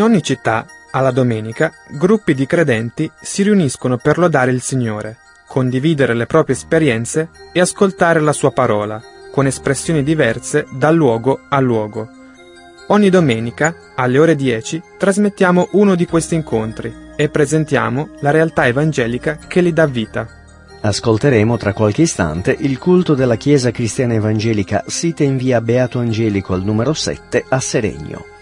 In ogni città, alla domenica, gruppi di credenti si riuniscono per lodare il Signore, condividere le proprie esperienze e ascoltare la sua parola, con espressioni diverse da luogo a luogo. Ogni domenica, alle ore 10, trasmettiamo uno di questi incontri e presentiamo la realtà evangelica che li dà vita. Ascolteremo tra qualche istante il culto della Chiesa Cristiana Evangelica sita in via Beato Angelico al numero 7 a Seregno.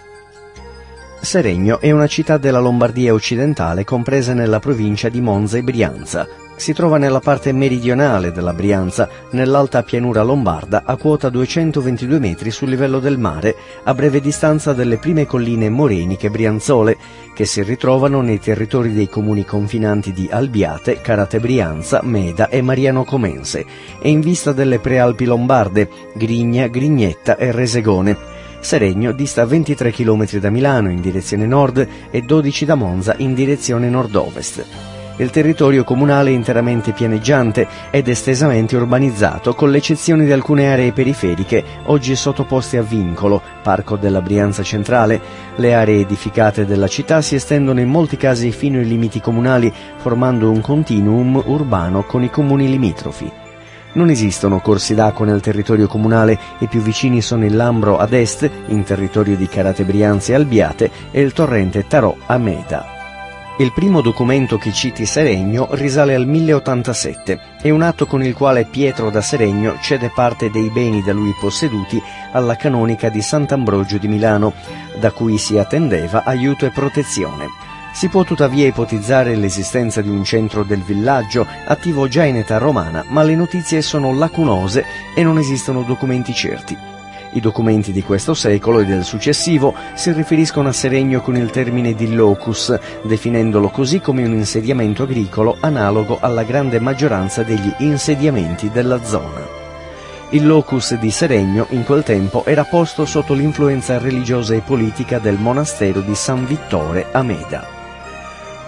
Seregno è una città della Lombardia occidentale compresa nella provincia di Monza e Brianza. Si trova nella parte meridionale della Brianza, nell'alta pianura lombarda, a quota 222 metri sul livello del mare, a breve distanza dalle prime colline moreniche brianzole, che si ritrovano nei territori dei comuni confinanti di Albiate, Carate Brianza, Meda e Mariano Comense, e in vista delle prealpi lombarde, Grigna, Grignetta e Resegone Seregno dista 23 km da Milano in direzione nord e 12 da Monza in direzione nord-ovest. Il territorio comunale è interamente pianeggiante ed estesamente urbanizzato, con l'eccezione di alcune aree periferiche, oggi sottoposte a vincolo, Parco della Brianza Centrale. Le aree edificate della città si estendono in molti casi fino ai limiti comunali, formando un continuum urbano con i comuni limitrofi. Non esistono corsi d'acqua nel territorio comunale, i più vicini sono il Lambro ad est, in territorio di Carate Brianze e Albiate, e il torrente Tarò a Meta. Il primo documento che citi Seregno risale al 1087. È un atto con il quale Pietro da Seregno cede parte dei beni da lui posseduti alla canonica di Sant'Ambrogio di Milano, da cui si attendeva aiuto e protezione. Si può tuttavia ipotizzare l'esistenza di un centro del villaggio attivo già in età romana, ma le notizie sono lacunose e non esistono documenti certi. I documenti di questo secolo e del successivo si riferiscono a Seregno con il termine di locus, definendolo così come un insediamento agricolo analogo alla grande maggioranza degli insediamenti della zona. Il locus di Seregno in quel tempo era posto sotto l'influenza religiosa e politica del monastero di San Vittore a Meda.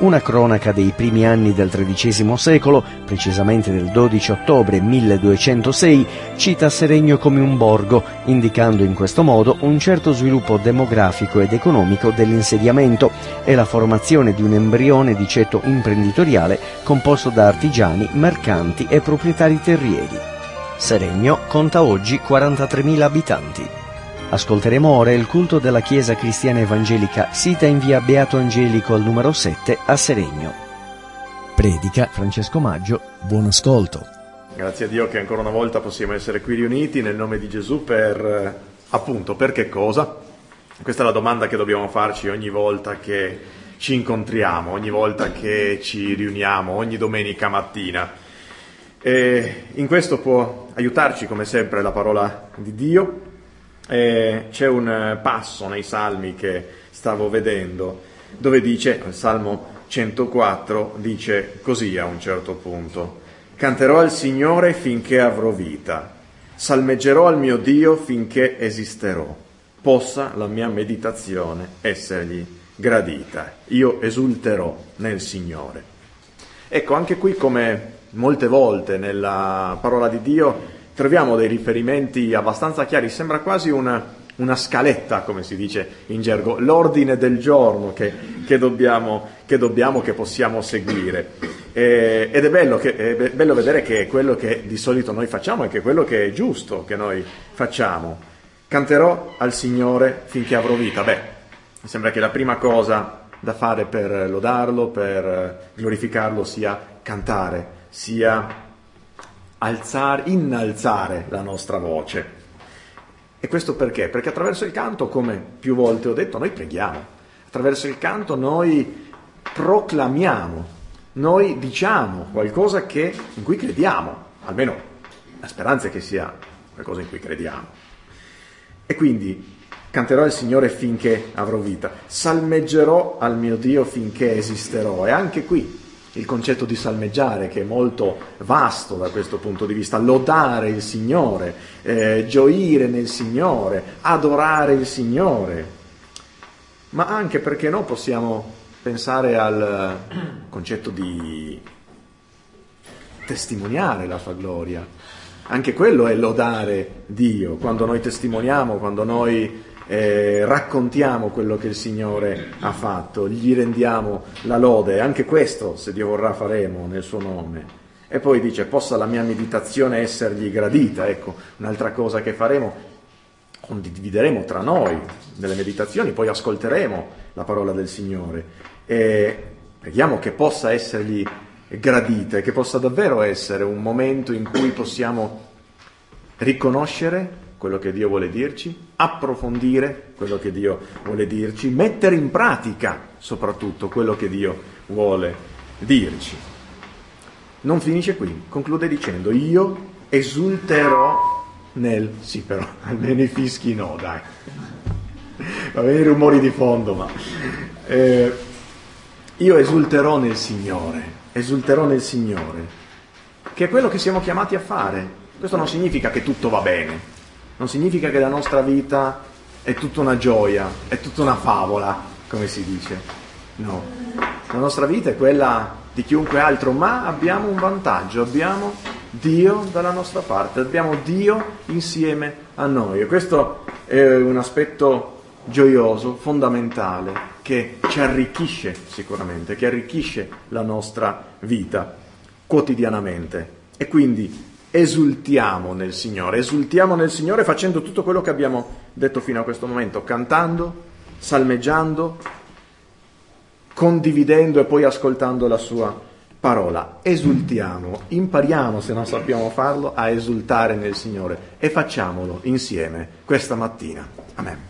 Una cronaca dei primi anni del XIII secolo, precisamente del 12 ottobre 1206, cita Seregno come un borgo, indicando in questo modo un certo sviluppo demografico ed economico dell'insediamento e la formazione di un embrione di ceto imprenditoriale composto da artigiani, mercanti e proprietari terrieri. Seregno conta oggi 43.000 abitanti. Ascolteremo ora il culto della Chiesa Cristiana Evangelica sita in via Beato Angelico al numero 7 a Seregno. Predica Francesco Maggio, buon ascolto. Grazie a Dio che ancora una volta possiamo essere qui riuniti nel nome di Gesù per, eh, appunto, per che cosa? Questa è la domanda che dobbiamo farci ogni volta che ci incontriamo, ogni volta che ci riuniamo, ogni domenica mattina. E in questo può aiutarci come sempre la parola di Dio, eh, c'è un passo nei salmi che stavo vedendo dove dice, il Salmo 104 dice così a un certo punto, canterò al Signore finché avrò vita, salmeggerò al mio Dio finché esisterò, possa la mia meditazione essergli gradita, io esulterò nel Signore. Ecco, anche qui come molte volte nella parola di Dio troviamo dei riferimenti abbastanza chiari, sembra quasi una, una scaletta, come si dice in gergo, l'ordine del giorno che, che, dobbiamo, che dobbiamo, che possiamo seguire. Eh, ed è bello, che, è bello vedere che è quello che di solito noi facciamo e che è quello che è giusto che noi facciamo. Canterò al Signore finché avrò vita. Beh, mi sembra che la prima cosa da fare per lodarlo, per glorificarlo, sia cantare, sia alzare, innalzare la nostra voce. E questo perché? Perché attraverso il canto, come più volte ho detto, noi preghiamo. Attraverso il canto noi proclamiamo, noi diciamo qualcosa che, in cui crediamo, almeno la speranza è che sia qualcosa in cui crediamo. E quindi Canterò il Signore finché avrò vita, salmeggerò al mio Dio finché esisterò. E anche qui il concetto di salmeggiare, che è molto vasto da questo punto di vista, lodare il Signore, eh, gioire nel Signore, adorare il Signore. Ma anche perché no possiamo pensare al concetto di testimoniare la sua gloria. Anche quello è lodare Dio, quando noi testimoniamo, quando noi eh, raccontiamo quello che il Signore ha fatto, gli rendiamo la lode, anche questo, se Dio vorrà, faremo nel suo nome. E poi dice, possa la mia meditazione essergli gradita, ecco, un'altra cosa che faremo, condivideremo tra noi nelle meditazioni, poi ascolteremo la parola del Signore e preghiamo che possa essergli gradita e che possa davvero essere un momento in cui possiamo riconoscere quello che Dio vuole dirci, approfondire quello che Dio vuole dirci, mettere in pratica soprattutto quello che Dio vuole dirci. Non finisce qui, conclude dicendo io esulterò nel... sì però, almeno i fischi no, dai. Va bene i rumori di fondo, ma... Eh, io esulterò nel Signore, esulterò nel Signore, che è quello che siamo chiamati a fare. Questo non significa che tutto va bene, non significa che la nostra vita è tutta una gioia, è tutta una favola, come si dice. No, la nostra vita è quella di chiunque altro, ma abbiamo un vantaggio, abbiamo Dio dalla nostra parte, abbiamo Dio insieme a noi e questo è un aspetto gioioso, fondamentale, che ci arricchisce sicuramente, che arricchisce la nostra vita quotidianamente. E quindi esultiamo nel Signore, esultiamo nel Signore facendo tutto quello che abbiamo detto fino a questo momento, cantando, salmeggiando, condividendo e poi ascoltando la sua parola. Esultiamo, impariamo se non sappiamo farlo a esultare nel Signore e facciamolo insieme questa mattina. Amen.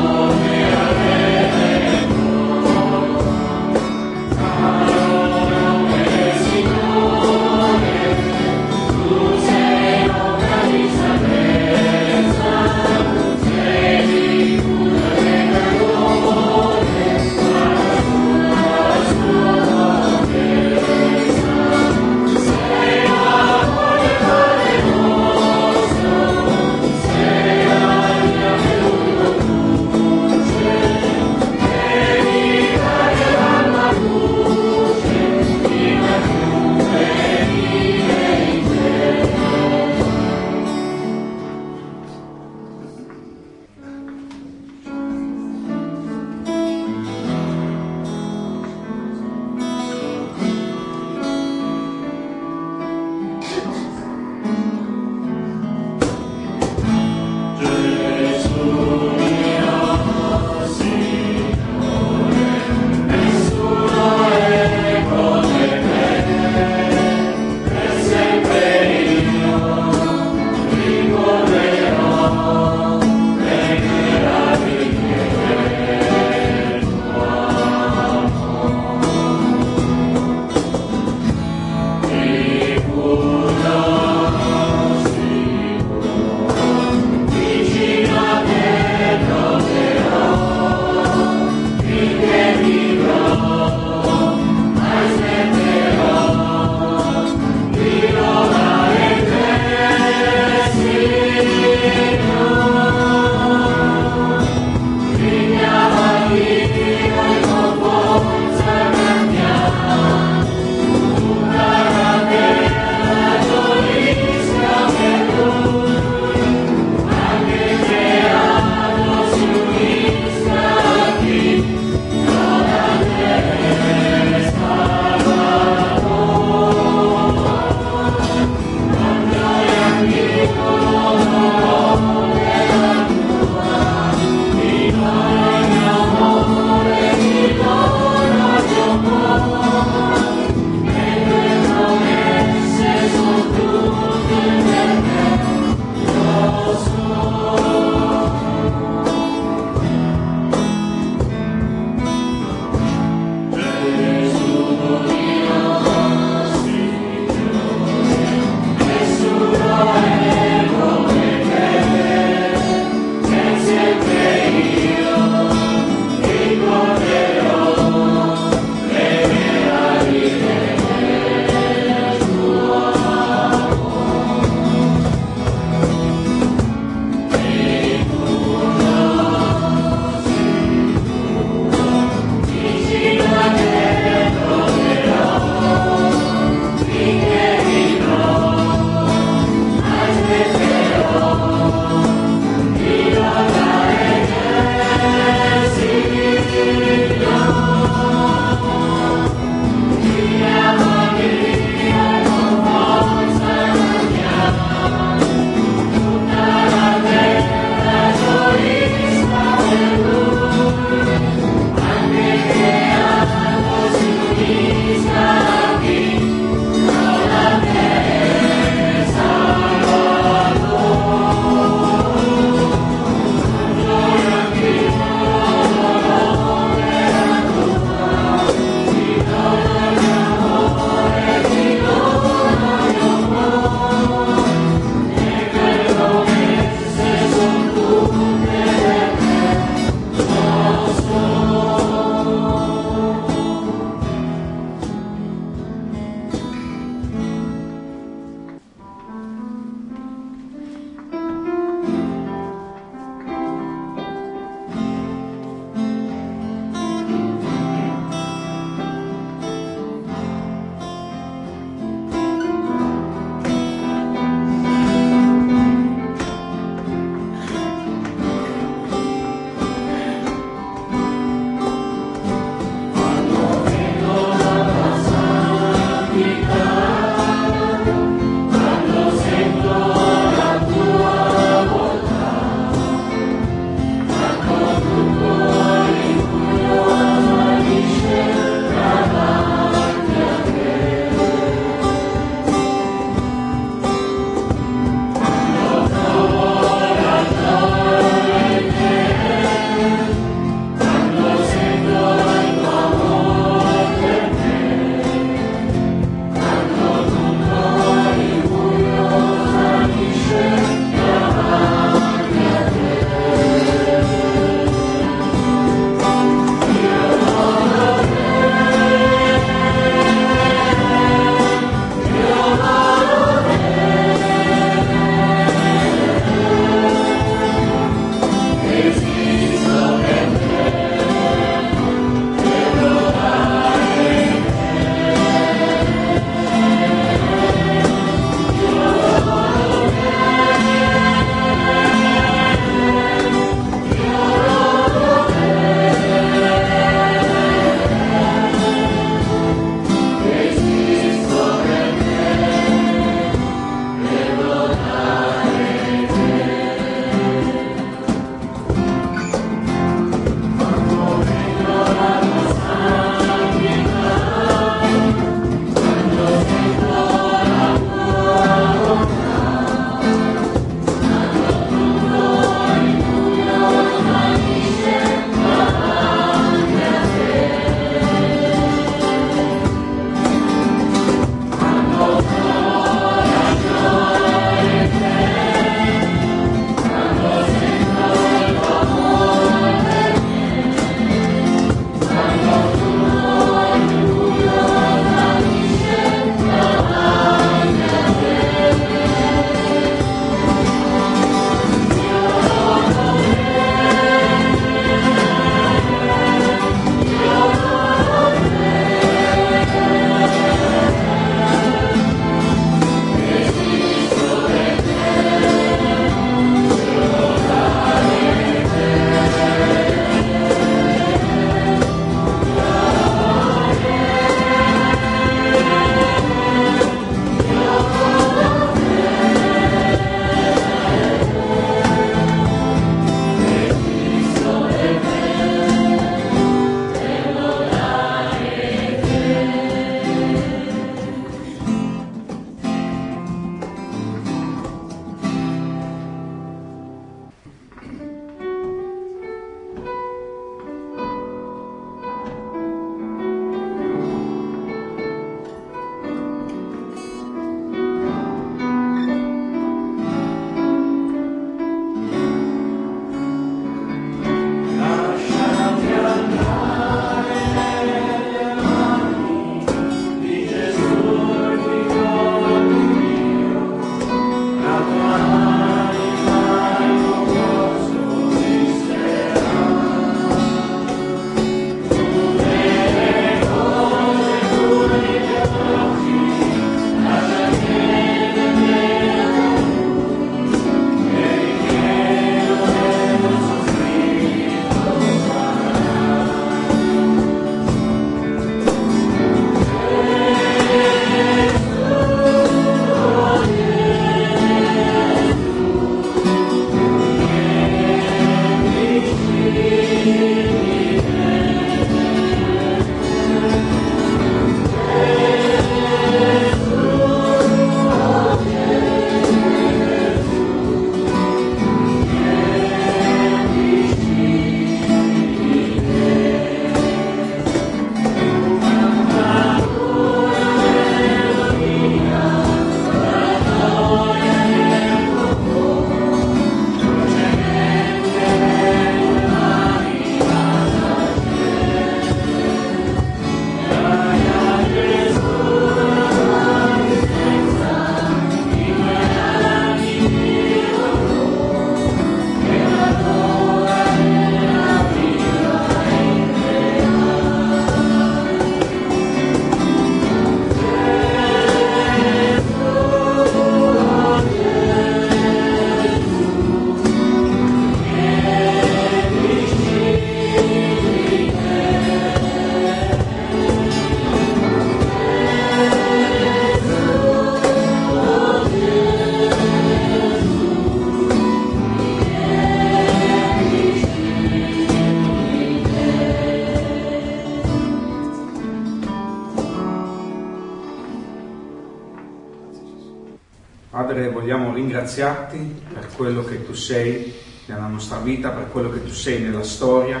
Ringraziarti per quello che tu sei nella nostra vita, per quello che tu sei nella storia,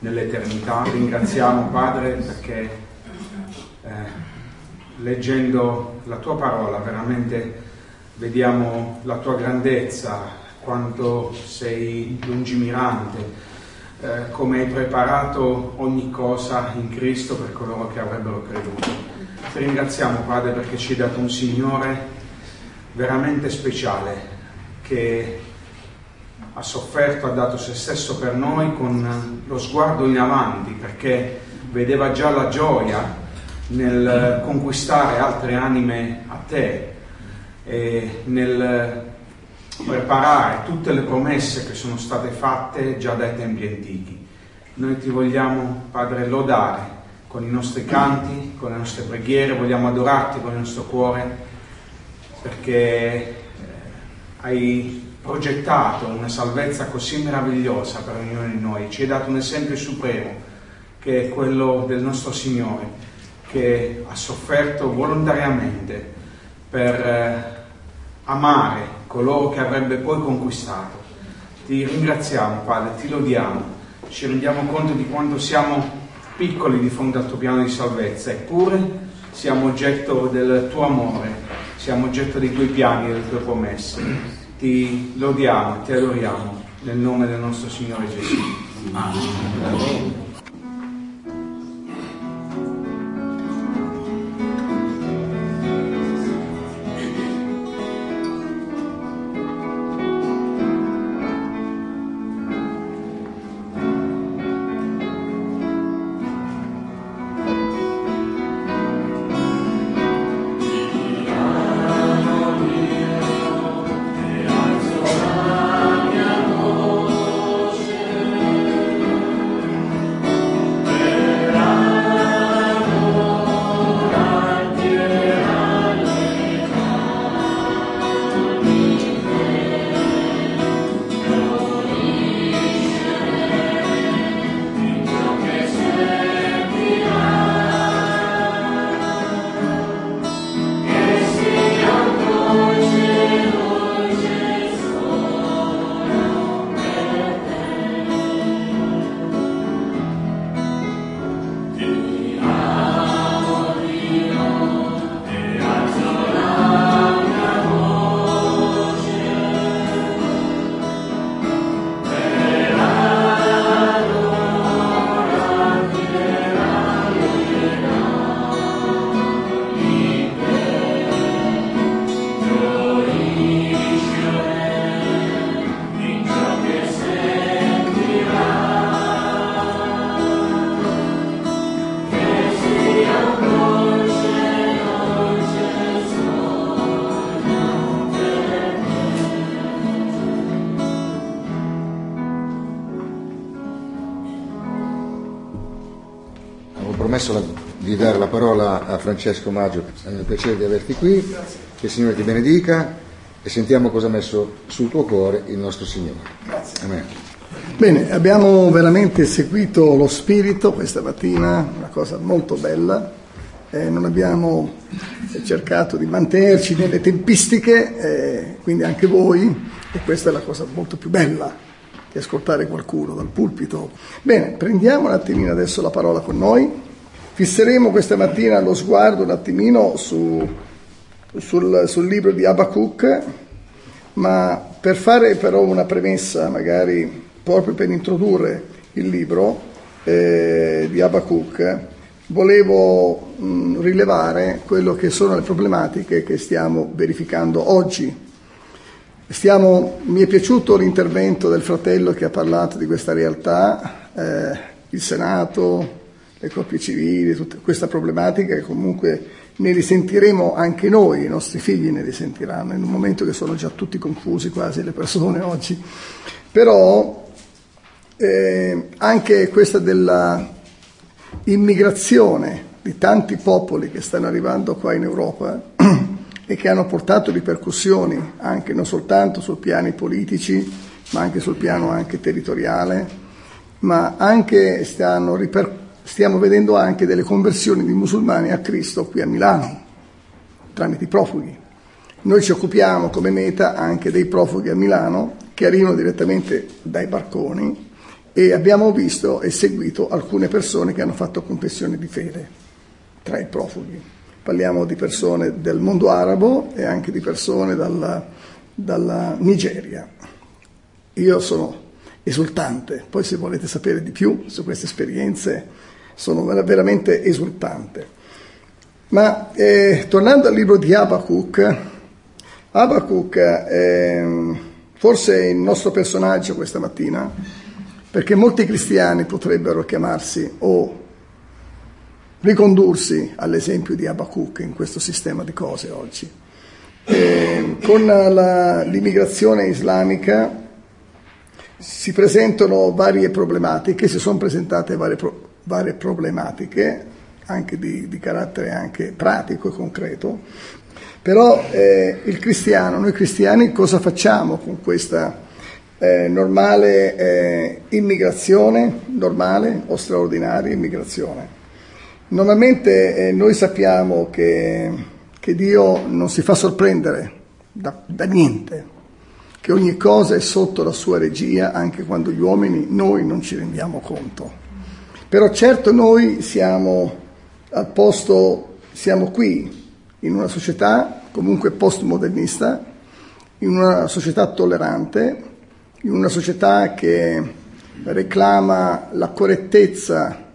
nell'eternità. Ringraziamo Padre perché eh, leggendo la tua parola veramente vediamo la tua grandezza, quanto sei lungimirante, eh, come hai preparato ogni cosa in Cristo per coloro che avrebbero creduto. Ti ringraziamo Padre perché ci hai dato un Signore veramente speciale che ha sofferto, ha dato se stesso per noi con lo sguardo in avanti perché vedeva già la gioia nel conquistare altre anime a te e nel preparare tutte le promesse che sono state fatte già dai tempi antichi. Noi ti vogliamo, Padre, lodare con i nostri canti, con le nostre preghiere, vogliamo adorarti con il nostro cuore perché eh, hai progettato una salvezza così meravigliosa per ognuno di noi, ci hai dato un esempio supremo che è quello del nostro Signore che ha sofferto volontariamente per eh, amare coloro che avrebbe poi conquistato. Ti ringraziamo Padre, ti lodiamo, ci rendiamo conto di quanto siamo piccoli di fronte al tuo piano di salvezza, eppure siamo oggetto del tuo amore siamo oggetto dei tuoi piani e delle tue promesse. Ti lodiamo, ti adoriamo nel nome del nostro Signore Gesù. Amen. Parola a Francesco Maggio, è un piacere di averti qui, che il Signore ti benedica e sentiamo cosa ha messo sul tuo cuore il nostro Signore. Grazie. Amen. Bene, abbiamo veramente seguito lo spirito questa mattina, una cosa molto bella, eh, non abbiamo cercato di mantenerci nelle tempistiche, eh, quindi anche voi, e questa è la cosa molto più bella di ascoltare qualcuno dal pulpito. Bene, prendiamo un attimino adesso la parola con noi. Fisseremo questa mattina lo sguardo un attimino su, sul, sul, libro di Abacuc, ma per fare però una premessa, magari proprio per introdurre il libro eh, di Abacuc, volevo mh, rilevare quello che sono le problematiche che stiamo verificando oggi. Stiamo, mi è piaciuto l'intervento del fratello che ha parlato di questa realtà, eh, il Senato, le coppie civili, tutta questa problematica che comunque ne risentiremo anche noi, i nostri figli ne risentiranno, in un momento che sono già tutti confusi quasi le persone oggi. Però eh, anche questa della immigrazione di tanti popoli che stanno arrivando qua in Europa e che hanno portato ripercussioni anche non soltanto sul piani politici, ma anche sul piano anche territoriale, ma anche stanno ripercuotendo stiamo vedendo anche delle conversioni di musulmani a Cristo qui a Milano, tramite i profughi. Noi ci occupiamo come meta anche dei profughi a Milano che arrivano direttamente dai barconi e abbiamo visto e seguito alcune persone che hanno fatto confessione di fede tra i profughi. Parliamo di persone del mondo arabo e anche di persone dalla, dalla Nigeria. Io sono esultante, poi se volete sapere di più su queste esperienze sono veramente esultante. Ma eh, tornando al libro di Abacuc, Abacuc è forse il nostro personaggio questa mattina, perché molti cristiani potrebbero chiamarsi o ricondursi all'esempio di Abacuc in questo sistema di cose oggi. E con la, l'immigrazione islamica si presentano varie problematiche, si sono presentate varie, varie problematiche, anche di, di, carattere anche pratico e concreto, però eh, il cristiano, noi cristiani cosa facciamo con questa eh, normale eh, immigrazione, normale o straordinaria immigrazione? Normalmente eh, noi sappiamo che, che, Dio non si fa sorprendere da, da niente, che ogni cosa è sotto la sua regia anche quando gli uomini noi non ci rendiamo conto. Però certo noi siamo al posto, siamo qui in una società comunque postmodernista, in una società tollerante, in una società che reclama la correttezza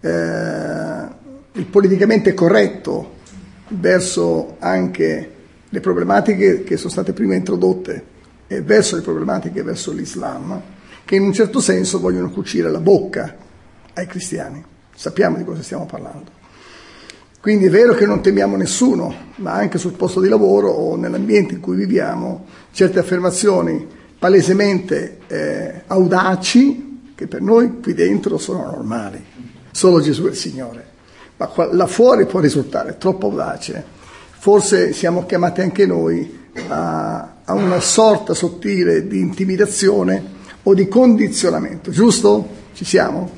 eh, il politicamente corretto verso anche le problematiche che sono state prima introdotte e verso le problematiche verso l'Islam, che in un certo senso vogliono cucire la bocca ai cristiani. Sappiamo di cosa stiamo parlando. Quindi è vero che non temiamo nessuno, ma anche sul posto di lavoro o nell'ambiente in cui viviamo, certe affermazioni palesemente eh, audaci, che per noi qui dentro sono normali. Solo Gesù è il Signore ma là fuori può risultare troppo audace. Forse siamo chiamati anche noi a, a una sorta sottile di intimidazione o di condizionamento, giusto? Ci siamo?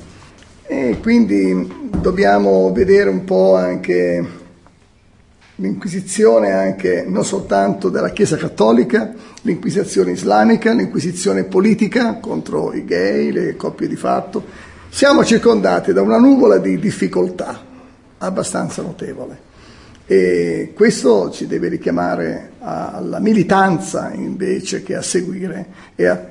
E quindi dobbiamo vedere un po' anche l'inquisizione anche non soltanto della Chiesa cattolica, l'inquisizione islamica, l'inquisizione politica contro i gay, le coppie di fatto. Siamo circondati da una nuvola di difficoltà abbastanza notevole. E questo ci deve richiamare alla militanza invece che a seguire e a,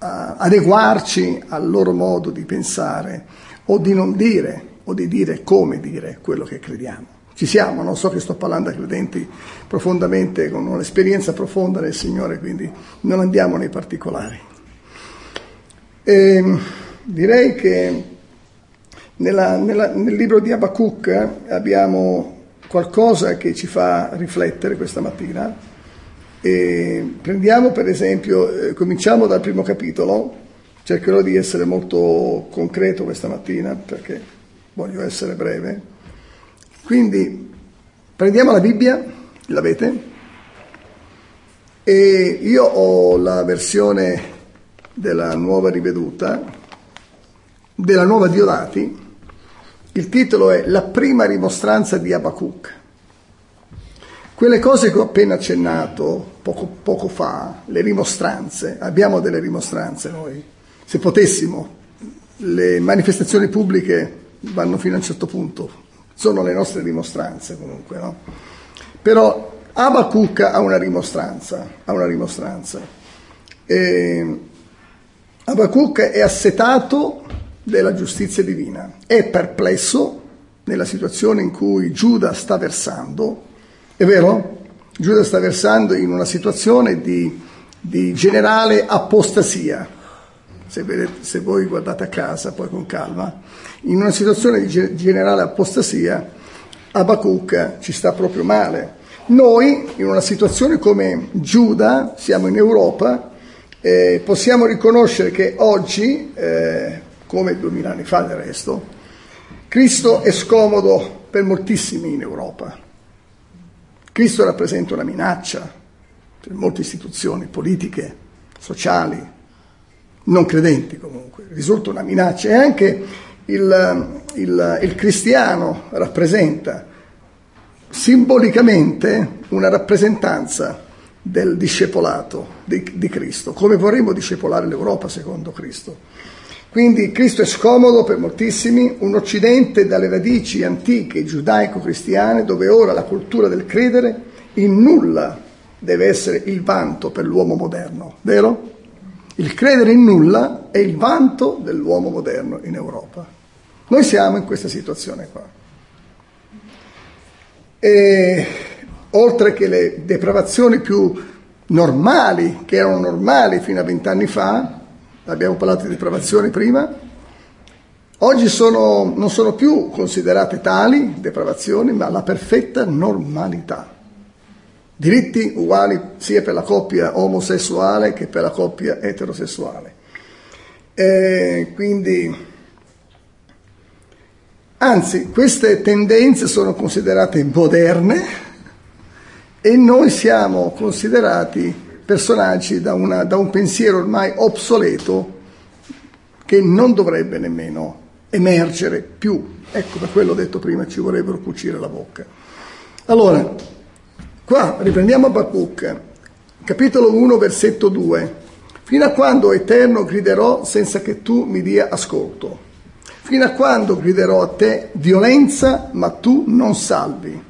adeguarci al loro modo di pensare o di non dire o di dire come dire quello che crediamo. Ci siamo, non so che sto parlando a credenti profondamente, con un'esperienza profonda del Signore, quindi non andiamo nei particolari. E direi che nella, nella, nel libro di Abacuc abbiamo qualcosa che ci fa riflettere questa mattina. E prendiamo per esempio, eh, cominciamo dal primo capitolo, cercherò di essere molto concreto questa mattina perché voglio essere breve. Quindi prendiamo la Bibbia, l'avete? E io ho la versione della nuova riveduta, della nuova Diodati, il titolo è La prima rimostranza di Abacuc. Quelle cose che ho appena accennato poco, poco fa, le rimostranze, abbiamo delle rimostranze noi. Se potessimo, le manifestazioni pubbliche vanno fino a un certo punto, sono le nostre rimostranze comunque, no? Però Abacuc ha una rimostranza, ha una rimostranza. E Abacuc è assetato della giustizia divina. È perplesso nella situazione in cui Giuda sta versando, è vero? Giuda sta versando in una situazione di, di generale apostasia, se, vedete, se, voi guardate a casa poi con calma, in una situazione di generale apostasia Abacuc ci sta proprio male. Noi, in una situazione come Giuda, siamo in Europa, eh, possiamo riconoscere che oggi eh, come duemila anni fa del resto, Cristo è scomodo per moltissimi in Europa. Cristo rappresenta una minaccia per molte istituzioni politiche, sociali, non credenti comunque, risulta una minaccia e anche il, il, il cristiano rappresenta simbolicamente una rappresentanza del discepolato di, di Cristo, come vorremmo discepolare l'Europa secondo Cristo. Quindi Cristo è scomodo per moltissimi, un Occidente dalle radici antiche giudaico-cristiane, dove ora la cultura del credere in nulla deve essere il vanto per l'uomo moderno, vero? Il credere in nulla è il vanto dell'uomo moderno in Europa. Noi siamo in questa situazione qua. E oltre che le depravazioni più normali, che erano normali fino a vent'anni fa, abbiamo parlato di depravazioni prima, oggi sono, non sono più considerate tali depravazioni, ma la perfetta normalità. Diritti uguali sia per la coppia omosessuale che per la coppia eterosessuale. E quindi, anzi, queste tendenze sono considerate moderne e noi siamo considerati personaggi da, una, da un pensiero ormai obsoleto che non dovrebbe nemmeno emergere più. Ecco, per quello detto prima, ci vorrebbero cucire la bocca. Allora, qua riprendiamo Abacuc, capitolo 1, versetto 2. Fino a quando, Eterno, griderò senza che tu mi dia ascolto? Fino a quando griderò a te violenza, ma tu non salvi?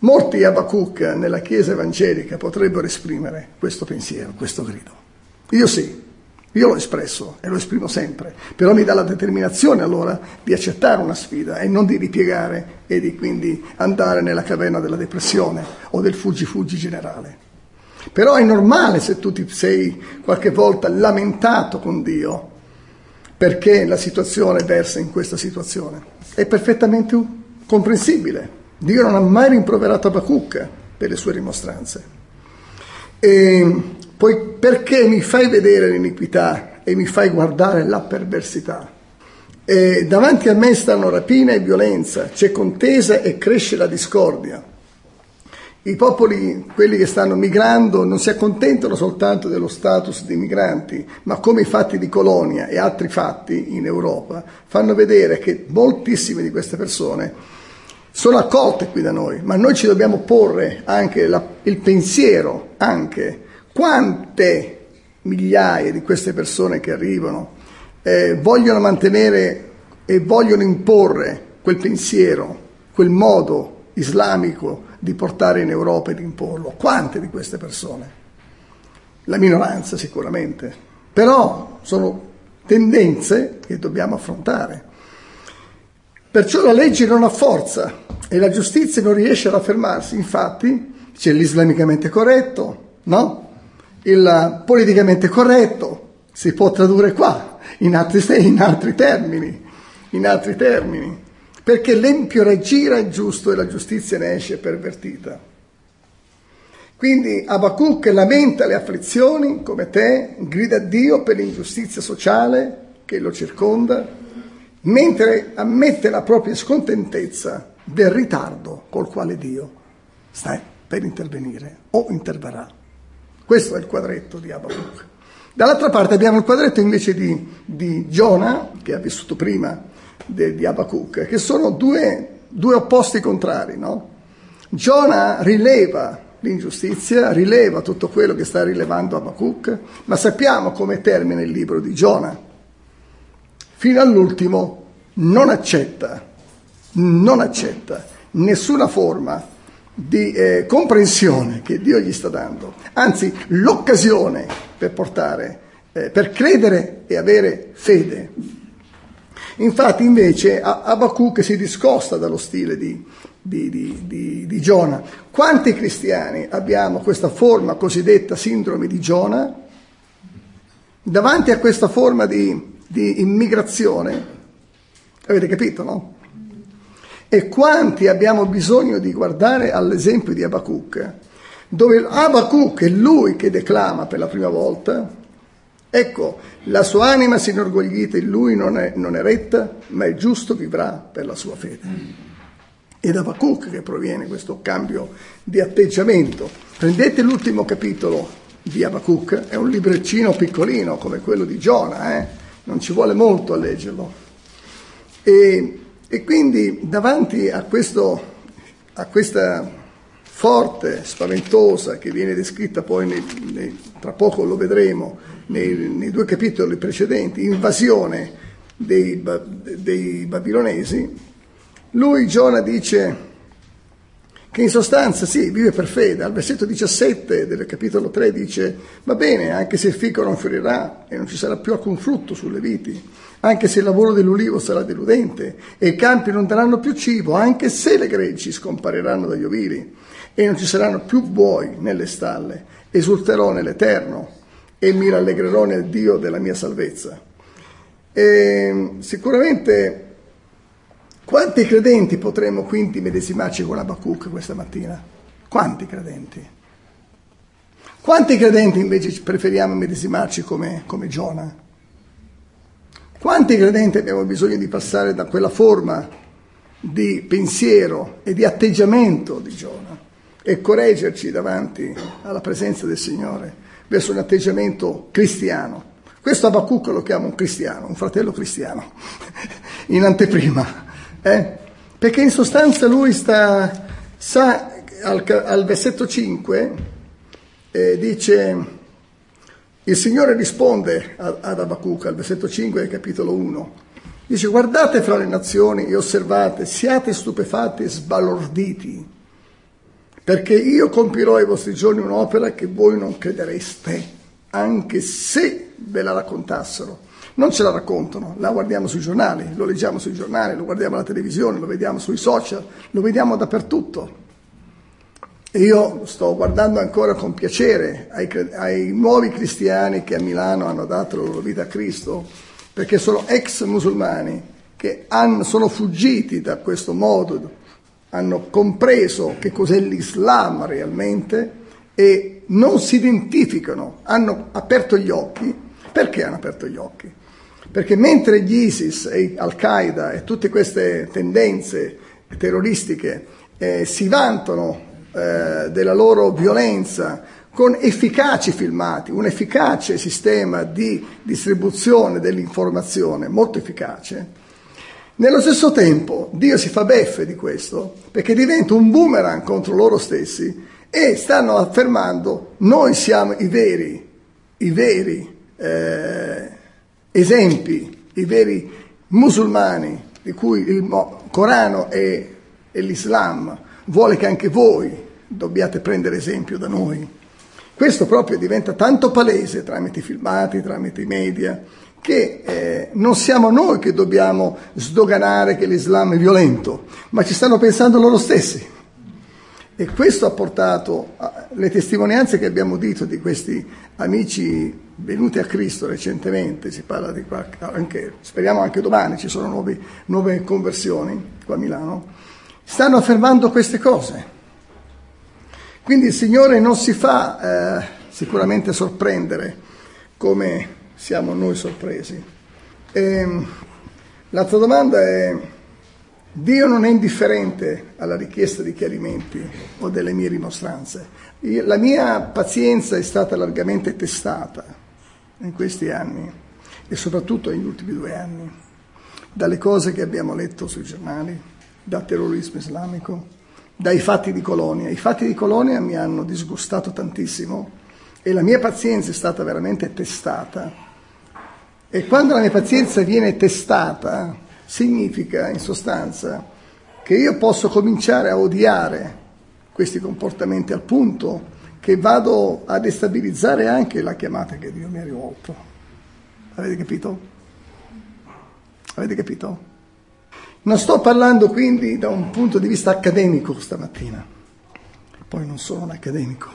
Molti Abacuc nella Chiesa evangelica potrebbero esprimere questo pensiero, questo grido. Io sì, io l'ho espresso e lo esprimo sempre, però mi dà la determinazione allora di accettare una sfida e non di ripiegare e di quindi andare nella caverna della depressione o del fuggi-fuggi generale. Però è normale se tu ti sei qualche volta lamentato con Dio perché la situazione versa in questa situazione. È perfettamente comprensibile. Dio non ha mai rimproverato Abacuc per le sue rimostranze. E poi perché mi fai vedere l'iniquità e mi fai guardare la perversità? E davanti a me stanno rapina e violenza, c'è contesa e cresce la discordia. I popoli, quelli che stanno migrando, non si accontentano soltanto dello status di migranti, ma come i fatti di Colonia e altri fatti in Europa fanno vedere che moltissime di queste persone sono accolte qui da noi, ma noi ci dobbiamo porre anche la, il pensiero, anche quante migliaia di queste persone che arrivano eh, vogliono mantenere e vogliono imporre quel pensiero, quel modo islamico di portare in Europa e di imporlo. Quante di queste persone? La minoranza sicuramente, però sono tendenze che dobbiamo affrontare. Perciò la legge non ha forza e la giustizia non riesce ad affermarsi. Infatti c'è l'islamicamente corretto, no? Il politicamente corretto si può tradurre qua, in altri, in altri termini, in altri termini, perché l'empio raggira il giusto e la giustizia ne esce pervertita. Quindi Abacuc lamenta le afflizioni come te, grida a Dio per l'ingiustizia sociale che lo circonda, mentre ammette la propria scontentezza del ritardo col quale Dio sta per intervenire o interverrà. Questo è il quadretto di Abacuc. Dall'altra parte abbiamo il quadretto invece di, di Giona, che ha vissuto prima de, di Abacuc, che sono due, due opposti contrari. No? Giona rileva l'ingiustizia, rileva tutto quello che sta rilevando Abacuc, ma sappiamo come termina il libro di Giona. Fino all'ultimo non accetta non accetta nessuna forma di eh, comprensione che Dio gli sta dando, anzi l'occasione per portare, eh, per credere e avere fede. Infatti invece Abacuc si discosta dallo stile di, di, di, di, di Giona. Quanti cristiani abbiamo questa forma cosiddetta sindrome di Giona? Davanti a questa forma di, di immigrazione, avete capito, no? E quanti abbiamo bisogno di guardare all'esempio di Abacuc, dove Abacuc è lui che declama per la prima volta, ecco, la sua anima si inorgoglita in lui non è, non è retta, ma il giusto vivrà per la sua fede. Ed Abacuc che proviene questo cambio di atteggiamento. Prendete l'ultimo capitolo di Abacuc, è un libreccino piccolino come quello di Giona, eh? Non ci vuole molto a leggerlo. E e quindi davanti a, questo, a questa forte, spaventosa, che viene descritta poi, nei, nei, tra poco lo vedremo, nei, nei, due capitoli precedenti, invasione dei, dei babilonesi, lui, Giona, dice che in sostanza sì, vive per fede. Al versetto 17 del capitolo 3 dice, va bene, anche se il fico non fiorirà e non ci sarà più alcun frutto sulle viti, anche se il lavoro dell'ulivo sarà deludente e i campi non daranno più cibo, anche se le greggi scompariranno dagli ovili e non ci saranno più buoi nelle stalle, esulterò nell'Eterno e mi rallegrerò nel Dio della mia salvezza. E sicuramente quanti credenti potremmo quindi medesimarci con Abacuc questa mattina? Quanti credenti? Quanti credenti invece preferiamo medesimarci come, come Giona? Quanti credenti abbiamo bisogno di passare da quella forma di pensiero e di atteggiamento di Giona e correggerci davanti alla presenza del Signore verso un atteggiamento cristiano? Questo Abacuc lo chiamo un cristiano, un fratello cristiano, in anteprima. Eh? Perché in sostanza lui sta, sa, al, al versetto 5 eh, dice, il Signore risponde ad Abacuc al versetto 5 del capitolo 1, dice guardate fra le nazioni e osservate, siate stupefatti e sbalorditi, perché io compirò ai vostri giorni un'opera che voi non credereste, anche se ve la raccontassero non ce la raccontano, la guardiamo sui giornali, lo leggiamo sui giornali, lo guardiamo alla televisione, lo vediamo sui social, lo vediamo dappertutto. E io sto guardando ancora con piacere ai, ai nuovi cristiani che a Milano hanno dato la loro vita a Cristo, perché sono ex musulmani che hanno, sono fuggiti da questo modo, hanno compreso che cos'è l'Islam realmente e non si identificano, hanno aperto gli occhi. Perché hanno aperto gli occhi? Perché mentre gli ISIS e Al-Qaeda e tutte queste tendenze terroristiche eh, si vantano eh, della loro violenza con efficaci filmati, un efficace sistema di distribuzione dell'informazione, molto efficace, nello stesso tempo Dio si fa beffe di questo perché diventa un boomerang contro loro stessi e stanno affermando noi siamo i veri, i veri eh, esempi, i veri musulmani di cui il Corano e, l'Islam vuole che anche voi dobbiate prendere esempio da noi. Questo proprio diventa tanto palese tramite i filmati, tramite i media, che eh, non siamo noi che dobbiamo sdoganare che l'Islam è violento, ma ci stanno pensando loro stessi. E questo ha portato le testimonianze che abbiamo dito di questi amici venuti a Cristo recentemente, si parla di qualche, anche, speriamo anche domani ci sono nuovi, nuove conversioni qua a Milano, stanno affermando queste cose. Quindi il Signore non si fa eh, sicuramente sorprendere come siamo noi sorpresi. E, ehm, l'altra domanda è Dio non è indifferente alla richiesta di chiarimenti o delle mie rimostranze. La mia pazienza è stata largamente testata in questi anni e soprattutto negli ultimi due anni, dalle cose che abbiamo letto sui giornali, dal terrorismo islamico, dai fatti di Colonia. I fatti di Colonia mi hanno disgustato tantissimo e la mia pazienza è stata veramente testata. E quando la mia pazienza viene testata, significa in sostanza che io posso cominciare a odiare questi comportamenti al punto che vado a destabilizzare anche la chiamata che Dio mi ha rivolto. Avete capito? Avete capito? Non sto parlando quindi da un punto di vista accademico stamattina, poi non sono un accademico,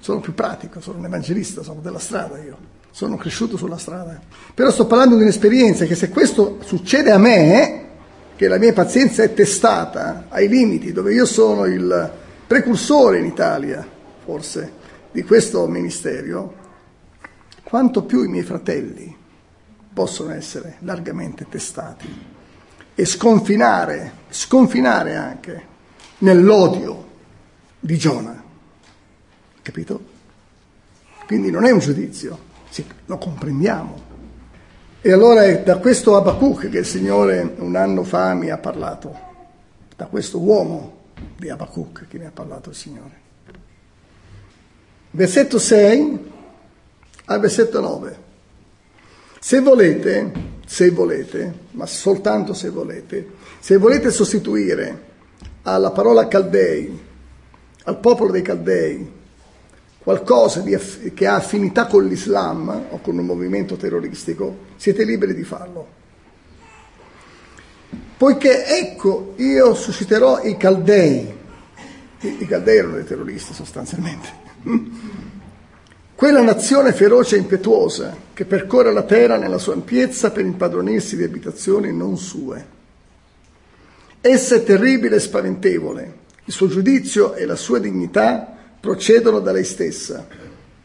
sono più pratico, sono un evangelista, sono della strada io sono cresciuto sulla strada. Però sto parlando di un'esperienza che se questo succede a me, che la mia pazienza è testata ai limiti, dove io sono il precursore in Italia, forse, di questo ministero, quanto più i miei fratelli possono essere largamente testati e sconfinare, sconfinare anche nell'odio di Giona. Capito? Quindi non è un giudizio, sì, lo comprendiamo. E allora è da questo Abacuc che il Signore un anno fa mi ha parlato, da questo uomo di Abacuc che mi ha parlato il Signore. Versetto 6 al versetto 9. Se volete, se volete, ma soltanto se volete, se volete sostituire alla parola Caldei, al popolo dei Caldei, qualcosa di, che ha affinità con l'Islam o con un movimento terroristico, siete liberi di farlo. Poiché ecco, io susciterò i Caldei, i, i Caldei erano dei terroristi sostanzialmente, quella nazione feroce e impetuosa che percorre la terra nella sua ampiezza per impadronirsi di abitazioni non sue. Essa è terribile e spaventevole, il suo giudizio e la sua dignità procedono da lei stessa.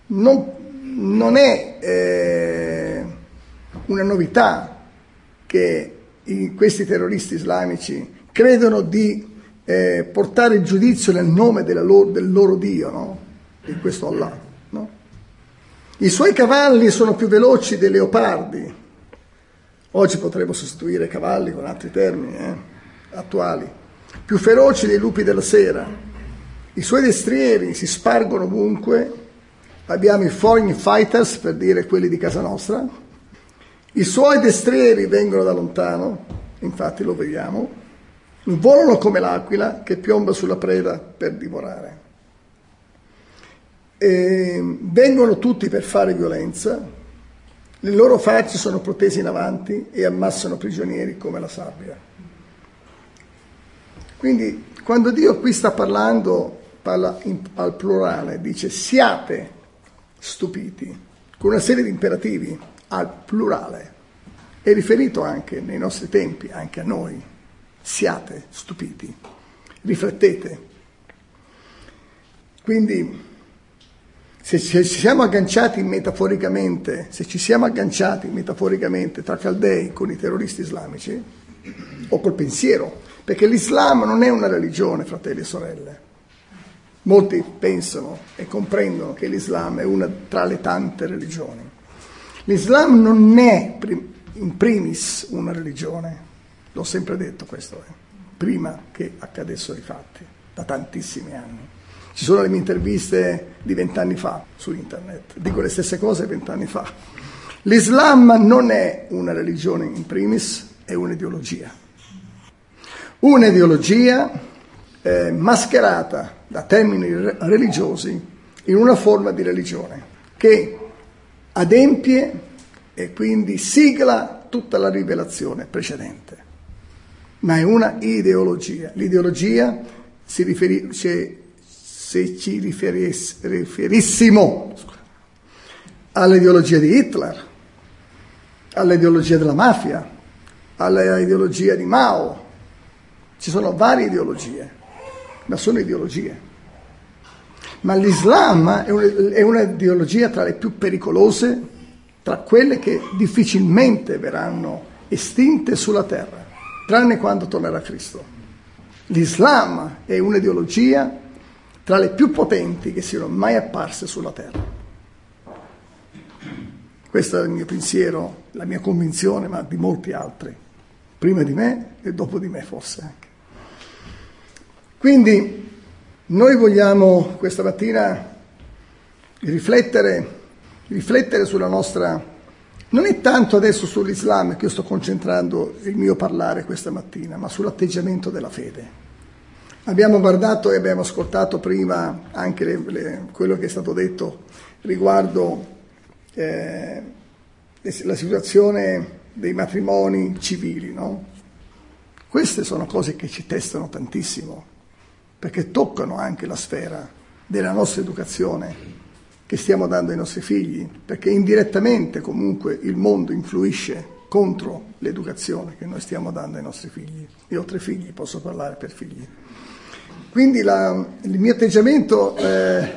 Non, non è eh, una novità che questi terroristi islamici credono di eh, portare il giudizio nel nome loro, del loro Dio, no? Di questo Allah. No? I suoi cavalli sono più veloci dei leopardi. Oggi potremmo sostituire cavalli con altri termini eh, attuali. Più feroci dei lupi della sera. I suoi destrieri si spargono ovunque. Abbiamo i foreign fighters, per dire quelli di casa nostra. I suoi destrieri vengono da lontano, infatti lo vediamo. Volano come l'aquila che piomba sulla preda per divorare e vengono tutti per fare violenza, le loro facce sono protese in avanti e ammassano prigionieri come la sabbia. Quindi quando Dio qui sta parlando, parla in, al plurale, dice siate stupiti, con una serie di imperativi al plurale. È riferito anche nei nostri tempi, anche a noi. Siate stupiti, riflettete. Quindi se ci siamo agganciati metaforicamente, se ci siamo agganciati metaforicamente tra caldei con i terroristi islamici, o col pensiero, perché l'Islam non è una religione, fratelli e sorelle. Molti pensano e comprendono che l'Islam è una tra le tante religioni. L'Islam non è in primis una religione, l'ho sempre detto questo, eh, prima che accadessero i fatti, da tantissimi anni. Ci sono le mie interviste di vent'anni fa su internet, dico le stesse cose vent'anni fa. L'Islam non è una religione in primis, è un'ideologia. Un'ideologia eh, mascherata da termini religiosi in una forma di religione che adempie e quindi sigla tutta la rivelazione precedente. Ma è una ideologia. L'ideologia si riferisce se ci riferis, riferissimo all'ideologia di Hitler, all'ideologia della mafia, all'ideologia di Mao. Ci sono varie ideologie, ma sono ideologie. Ma l'Islam è un'ideologia tra le più pericolose, tra quelle che difficilmente verranno estinte sulla terra, tranne quando tornerà Cristo. L'Islam è un'ideologia tra le più potenti che siano mai apparse sulla terra. Questo è il mio pensiero, la mia convinzione, ma di molti altri, prima di me e dopo di me forse anche. Quindi noi vogliamo questa mattina riflettere, riflettere sulla nostra... Non è tanto adesso sull'Islam che io sto concentrando il mio parlare questa mattina, ma sull'atteggiamento della fede. Abbiamo guardato e abbiamo ascoltato prima anche le, le, quello che è stato detto riguardo eh, la situazione dei matrimoni civili. No? Queste sono cose che ci testano tantissimo, perché toccano anche la sfera della nostra educazione che stiamo dando ai nostri figli, perché indirettamente comunque il mondo influisce contro l'educazione che noi stiamo dando ai nostri figli. Io ho tre figli, posso parlare per figli. Quindi la, il mio atteggiamento eh,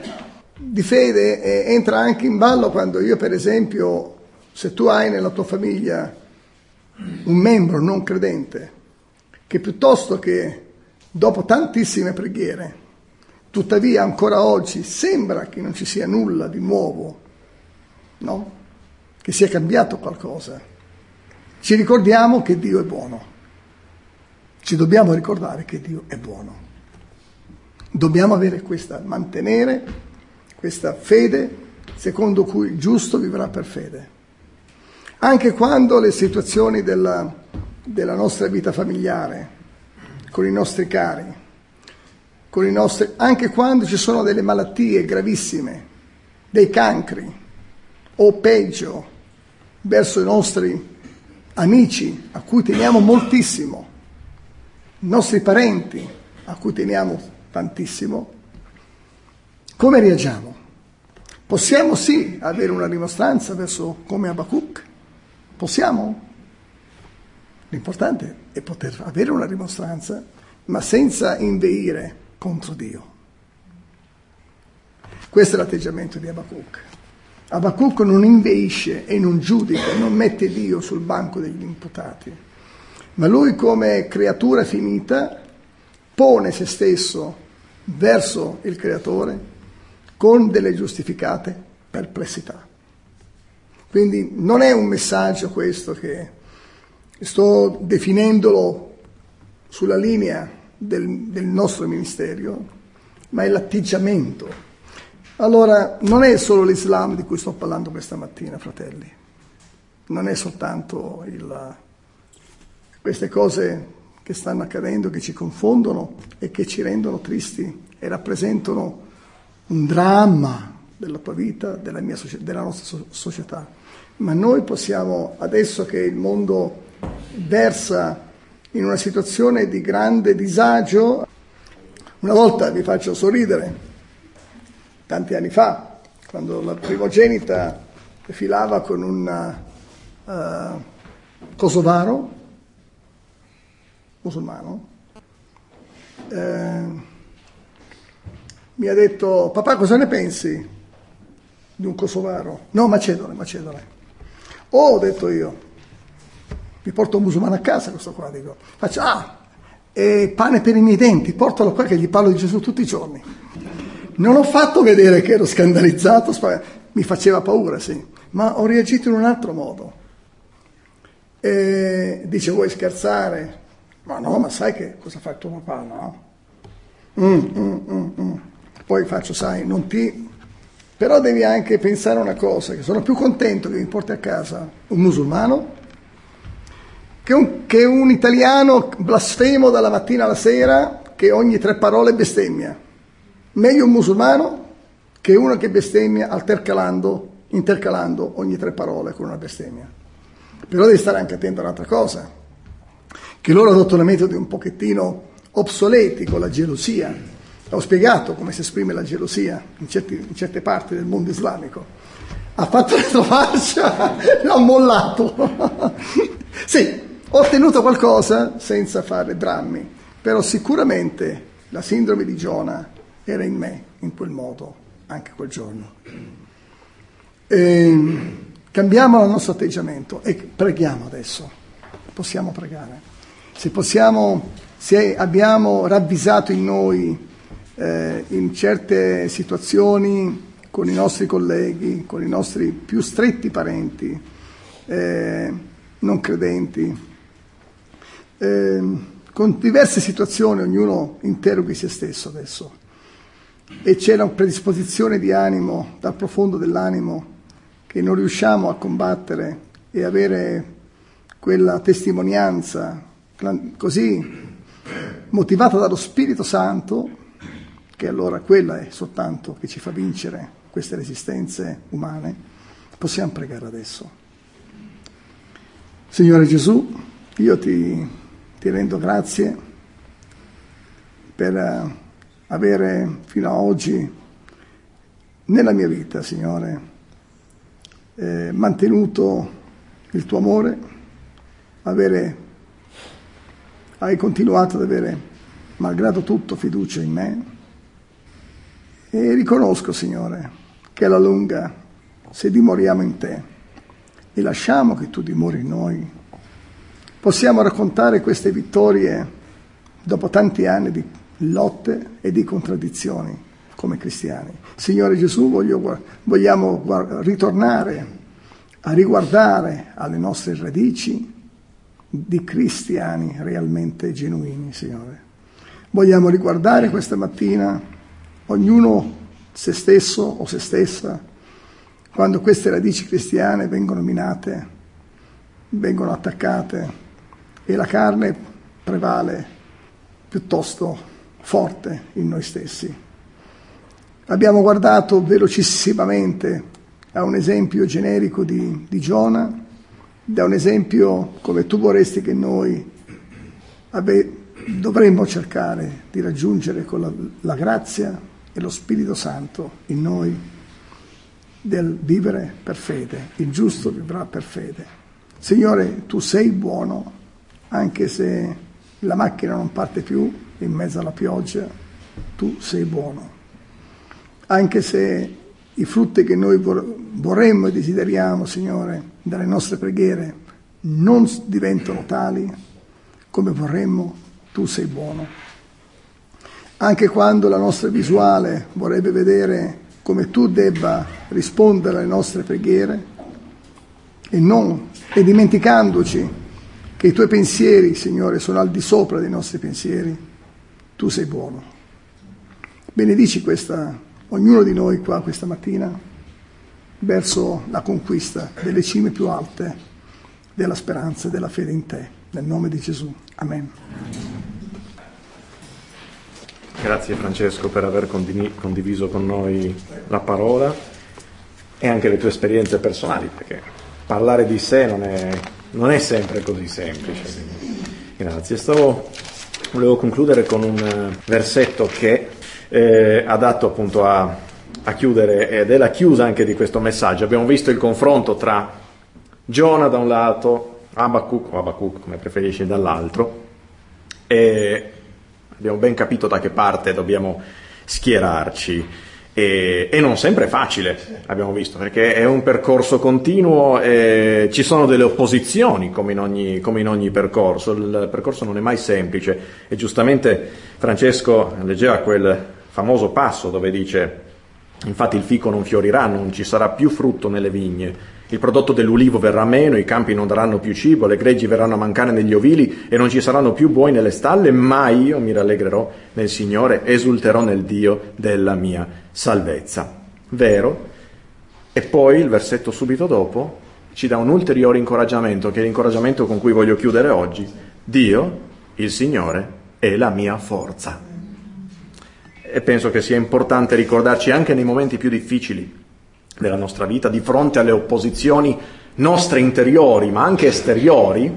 di fede eh, entra anche in ballo quando io, per esempio, se tu hai nella tua famiglia un membro non credente, che piuttosto che dopo tantissime preghiere, tuttavia ancora oggi sembra che non ci sia nulla di nuovo, no? che sia cambiato qualcosa, ci ricordiamo che Dio è buono. Ci dobbiamo ricordare che Dio è buono. Dobbiamo avere questa, mantenere questa fede secondo cui il giusto vivrà per fede. Anche quando le situazioni della, della nostra vita familiare, con i nostri cari, con i nostri, anche quando ci sono delle malattie gravissime, dei cancri, o peggio, verso i nostri amici a cui teniamo moltissimo, i nostri parenti a cui teniamo tantissimo, come reagiamo? Possiamo sì avere una dimostranza verso come Abacuc? Possiamo? L'importante è poter avere una dimostranza, ma senza inveire contro Dio. Questo è l'atteggiamento di Abacuc. Abacuc non inveisce e non giudica, non mette Dio sul banco degli imputati, ma lui come creatura finita pone se stesso verso il creatore con delle giustificate perplessità. Quindi non è un messaggio questo che sto definendolo sulla linea del, del nostro ministero, ma è l'atteggiamento. Allora, non è solo l'Islam di cui sto parlando questa mattina, fratelli, non è soltanto il, queste cose che stanno accadendo, che ci confondono e che ci rendono tristi e rappresentano un dramma della tua vita, della, mia, della nostra società. Ma noi possiamo, adesso che il mondo versa in una situazione di grande disagio, una volta vi faccio sorridere, tanti anni fa, quando la primogenita filava con un uh, kosovaro, musulmano, eh, mi ha detto, papà cosa ne pensi di un kosovaro? No, macedone, macedone. Oh, ho detto io, mi porto un musulmano a casa questo qua, dico, faccio, ah, e pane per i miei denti, portalo qua che gli parlo di Gesù tutti i giorni. Non ho fatto vedere che ero scandalizzato, mi faceva paura, sì, ma ho reagito in un altro modo. E dice, vuoi scherzare? Ma no, ma sai che cosa fa tuo papà, no? Mm, mm, mm, mm. Poi faccio, sai, non ti... Però devi anche pensare una cosa, che sono più contento che mi porti a casa un musulmano che un, che un italiano blasfemo dalla mattina alla sera che ogni tre parole bestemmia. Meglio un musulmano che uno che bestemmia altercalando, intercalando ogni tre parole con una bestemmia. Però devi stare anche attento a un'altra cosa, che loro adottano metodi un pochettino obsoleti con la gelosia, ho spiegato come si esprime la gelosia in, certi, in certe parti del mondo islamico. Ha fatto la sua faccia, l'ha mollato. sì, ho ottenuto qualcosa senza fare drammi, però sicuramente la sindrome di Giona era in me in quel modo, anche quel giorno. E ehm, cambiamo il nostro atteggiamento e preghiamo adesso. Possiamo pregare. Se possiamo, se abbiamo ravvisato in noi eh, in certe situazioni con i nostri colleghi, con i nostri più stretti parenti, eh, non credenti, eh, con diverse situazioni ognuno interroghi se stesso adesso. E c'è una predisposizione di animo dal profondo dell'animo che non riusciamo a combattere e avere quella testimonianza così motivata dallo Spirito Santo che allora quella è soltanto che ci fa vincere queste resistenze umane, possiamo pregare adesso. Signore Gesù, io ti, ti rendo grazie per eh, avere fino ad oggi nella mia vita, Signore, eh, mantenuto il tuo amore, avere, hai continuato ad avere, malgrado tutto, fiducia in me e riconosco, Signore, che alla lunga, se dimoriamo in te e lasciamo che tu dimori in noi, possiamo raccontare queste vittorie dopo tanti anni di lotte e di contraddizioni come cristiani. Signore Gesù, voglio, vogliamo ritornare a riguardare alle nostre radici di cristiani realmente genuini, Signore. vogliamo riguardare questa mattina, ognuno se stesso o se stessa, quando queste radici cristiane vengono minate, vengono attaccate e la carne prevale piuttosto forte in noi stessi. Abbiamo guardato velocissimamente a un esempio generico di, di Giona, da un esempio come tu vorresti che noi ave, dovremmo cercare di raggiungere con la, la grazia e lo Spirito Santo in noi del vivere per fede. Il giusto vivrà per fede. Signore, tu sei buono, anche se la macchina non parte più in mezzo alla pioggia, tu sei buono. Anche se i frutti che noi vorremmo e desideriamo, Signore, dalle nostre preghiere non diventano tali come vorremmo, tu sei buono. Anche quando la nostra visuale vorrebbe vedere come tu debba rispondere alle nostre preghiere e non, e dimenticandoci che i tuoi pensieri, Signore, sono al di sopra dei nostri pensieri, tu sei buono. Benedici questa ognuno di noi qua questa mattina verso la conquista delle cime più alte della speranza e della fede in te. Nel nome di Gesù. Amen. Grazie Francesco per aver condiviso con noi la parola e anche le tue esperienze personali, perché parlare di sé non è, non è sempre così semplice. Grazie. Stavo, volevo concludere con un versetto che eh, adatto appunto a, a, chiudere ed è la chiusa anche di questo messaggio. Abbiamo visto il confronto tra Giona da un lato, Abacuc o Abacuc come preferisci dall'altro e abbiamo ben capito da che parte dobbiamo schierarci. E, e, non sempre è facile, abbiamo visto, perché è un percorso continuo, e ci sono delle opposizioni come in, ogni, come in, ogni, percorso, il percorso non è mai semplice e giustamente Francesco leggeva quel famoso passo dove dice infatti il fico non fiorirà, non ci sarà più frutto nelle vigne, il prodotto dell'ulivo verrà meno, i campi non daranno più cibo, le greggi verranno a mancare negli ovili e non ci saranno più buoi nelle stalle, ma io mi rallegrerò nel Signore, esulterò nel Dio della mia salvezza. Vero? E poi il versetto subito dopo ci dà un ulteriore incoraggiamento, che è l'incoraggiamento con cui voglio chiudere oggi. Dio, il Signore, è la mia forza e penso che sia importante ricordarci anche nei momenti più difficili della nostra vita, di fronte alle opposizioni nostre interiori, ma anche esteriori,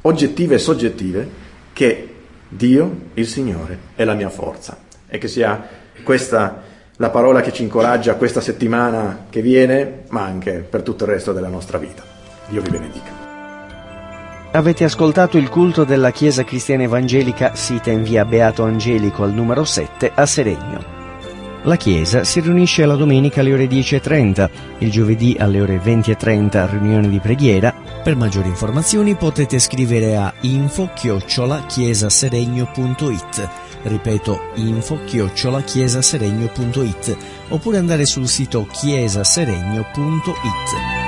oggettive e soggettive, che Dio, il Signore, è la mia forza e che sia questa la parola che ci incoraggia questa settimana che viene, ma anche per tutto il resto della nostra vita. Dio vi benedica. Avete ascoltato il culto della Chiesa Cristiana Evangelica sita in via Beato Angelico al numero 7 a Seregno. La Chiesa si riunisce la domenica alle ore 10.30, il giovedì alle ore 20.30 riunione di preghiera. Per maggiori informazioni potete scrivere a info-chiesaseregno.it ripeto info-chiesaseregno.it oppure andare sul sito chiesaseregno.it